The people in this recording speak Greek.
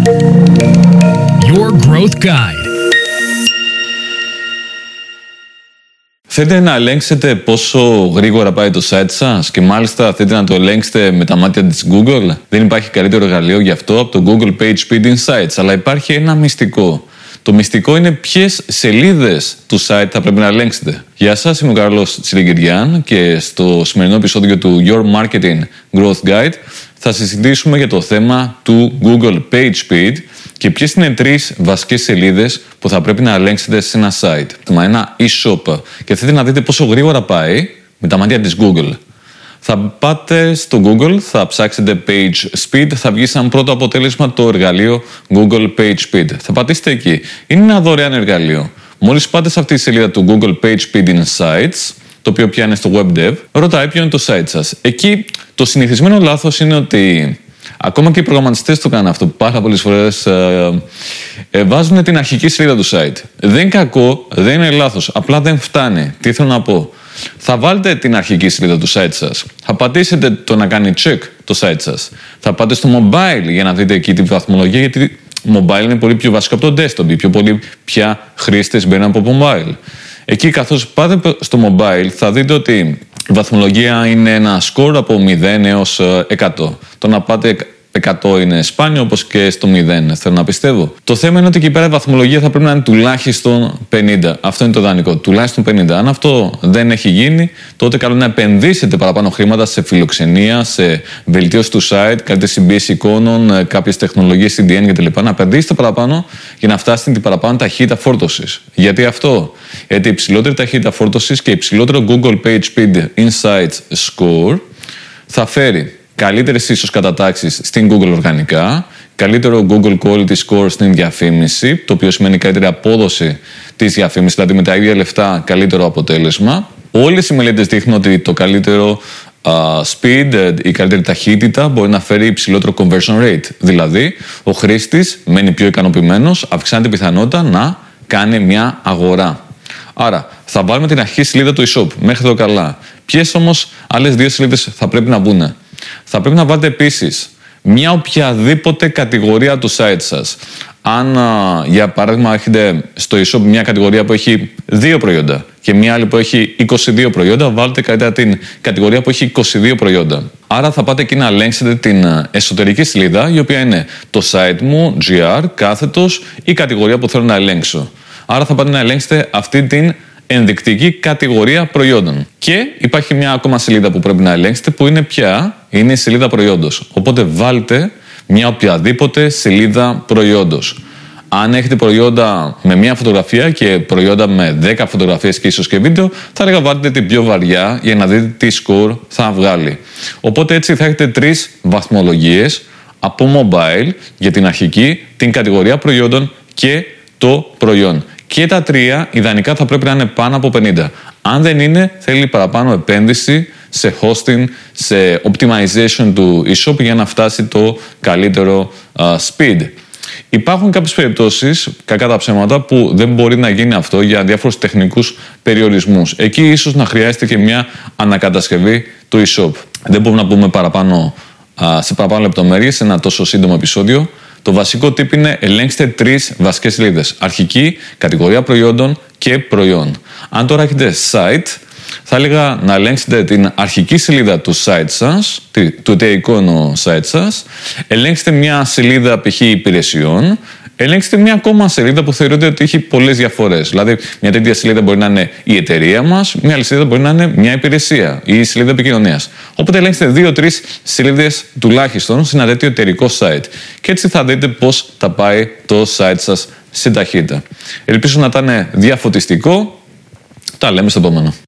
Your Growth Guide. Θέλετε να ελέγξετε πόσο γρήγορα πάει το site σας και μάλιστα θέλετε να το ελέγξετε με τα μάτια της Google; Δεν υπάρχει καλύτερο εργαλείο γι' αυτό από το Google Page Speed Insights, αλλά υπάρχει ένα μυστικό. Το μυστικό είναι ποιες σελίδες του site θα πρέπει να ελέγξετε. Γεια σας, είμαι ο Καρλός Τσιλιγκυριάν και στο σημερινό επεισόδιο του Your Marketing Growth Guide θα συζητήσουμε για το θέμα του Google Page Speed και ποιες είναι τρεις βασικές σελίδες που θα πρέπει να ελέγξετε σε ένα site. Με ένα e-shop και θέλετε να δείτε πόσο γρήγορα πάει με τα μάτια της Google. Θα πάτε στο Google, θα ψάξετε Page Speed, θα βγει σαν πρώτο αποτέλεσμα το εργαλείο Google Page Speed. Θα πατήσετε εκεί. Είναι ένα δωρεάν εργαλείο. Μόλις πάτε σε αυτή τη σελίδα του Google Page Speed Insights, το οποίο πιάνει στο web dev, ρωτάει ποιο είναι το site σας. Εκεί το συνηθισμένο λάθος είναι ότι Ακόμα και οι προγραμματιστές το κάνουν αυτό. Πάρα πολλές φορές ε, ε, βάζουν την αρχική σελίδα του site. Δεν είναι κακό, δεν είναι λάθος. Απλά δεν φτάνει. Τι θέλω να πω; Θα βάλετε την αρχική σελίδα του site σας. Θα πατήσετε το να κάνει check το site σας. Θα πάτε στο mobile για να δείτε εκεί τη βαθμολογία. Γιατί mobile είναι πολύ πιο βασικό από το desktop. Οι πιο πολλοί πια χρήστες μπαίνουν από mobile. Εκεί καθώς πάτε στο mobile θα δείτε ότι η βαθμολογία είναι ένα σκορ από 0 έως 100. Το να πάτε 100 είναι σπάνιο, όπως και στο 0, θέλω να πιστεύω. Το θέμα είναι ότι εκεί πέρα η βαθμολογία θα πρέπει να είναι τουλάχιστον 50. Αυτό είναι το δανεικό. Τουλάχιστον 50. Αν αυτό δεν έχει γίνει, τότε καλό είναι να επενδύσετε παραπάνω χρήματα σε φιλοξενία, σε βελτίωση του site, καλύτερη συμπίεση εικόνων, ε, κάποιες τεχνολογίες CDN κτλ. Να επενδύσετε παραπάνω για να φτάσετε την παραπάνω ταχύτητα φόρτωσης. Γιατί αυτό, Γιατί η υψηλότερη ταχύτητα φόρτωσης και υψηλότερο Google Page Speed Insights Score θα φέρει καλύτερες ίσως κατατάξεις στην Google οργανικά, καλύτερο Google Quality Score στην διαφήμιση, το οποίο σημαίνει καλύτερη απόδοση της διαφήμισης, δηλαδή με τα ίδια λεφτά καλύτερο αποτέλεσμα. Όλες οι μελέτες δείχνουν ότι το καλύτερο uh, speed, ε, η καλύτερη ταχύτητα μπορεί να φέρει υψηλότερο conversion rate. Δηλαδή, ο χρήστης μένει πιο ικανοποιημένος, αυξάνεται η πιθανότητα να κάνει μια αγορά. Άρα, θα βάλουμε την αρχή σελίδα του e-shop μέχρι εδώ καλά. Ποιες όμως άλλες δύο σελίδες θα πρέπει να μπουν. Θα πρέπει να βάλετε επίσης μια οποιαδήποτε κατηγορία του site σας. Αν, για παράδειγμα, έχετε στο e-shop μια κατηγορία που έχει δύο προϊόντα και μια άλλη που έχει 22 προϊόντα, βάλτε καλύτερα την κατηγορία που έχει 22 προϊόντα. Άρα θα πάτε εκεί να ελέγξετε την εσωτερική σελίδα, η οποία είναι το site μου, gr, κάθετος, η κατηγορία που θέλω να ελέγξω. Άρα θα πάτε να ελέγξετε αυτή την ενδεικτική κατηγορία προϊόντων. Και υπάρχει μια ακόμα σελίδα που πρέπει να ελέγξετε που είναι πια είναι η σελίδα προϊόντος. Οπότε βάλτε μια οποιαδήποτε σελίδα προϊόντος. Αν έχετε προϊόντα με μία φωτογραφία και προϊόντα με 10 φωτογραφίες και ίσως και βίντεο, θα έλεγα βάλτε την πιο βαριά για να δείτε τι σκορ θα βγάλει. Οπότε έτσι θα έχετε τρεις βαθμολογίες από mobile για την αρχική, την κατηγορία προϊόντων και το προϊόν. Και τα τρία ιδανικά θα πρέπει να είναι πάνω από 50. Αν δεν είναι, θέλει παραπάνω επένδυση σε hosting, σε optimization του e-shop για να φτάσει το καλύτερο speed. Υπάρχουν κάποιες περιπτώσεις, κακά τα ψέματα, που δεν μπορεί να γίνει αυτό για διάφορους τεχνικούς περιορισμούς. Εκεί ίσως να χρειάζεται και μια ανακατασκευή του e-shop. Δεν μπορούμε να πούμε παραπάνω, σε παραπάνω λεπτομέρειες σε ένα τόσο σύντομο επεισόδιο. Το βασικό tip είναι ελέγξτε τρεις βασικές σελίδες. Αρχική, κατηγορία προϊόντων και προϊόν. Αν τώρα έχετε site, θα έλεγα να ελέγξετε την αρχική σελίδα του site σας, του εικόνο site σας, ελέγξτε μια σελίδα π.χ. υπηρεσιών, ελέγξτε μια ακόμα σελίδα που θεωρείτε ότι έχει πολλές διαφορές. Δηλαδή, μια τέτοια σελίδα μπορεί να είναι η εταιρεία μας, μια άλλη σελίδα μπορεί να είναι μια υπηρεσία ή η σελίδα επικοινωνίας. Οπότε, ελέγξτε δύο-τρεις σελίδες τουλάχιστον σε ένα τέτοιο εταιρικό site. Και έτσι θα δείτε πώς θα πάει το site σας στην ταχύτητα. Ελπίζω να ήταν διαφωτιστικό. Τα λέμε στο επόμενο.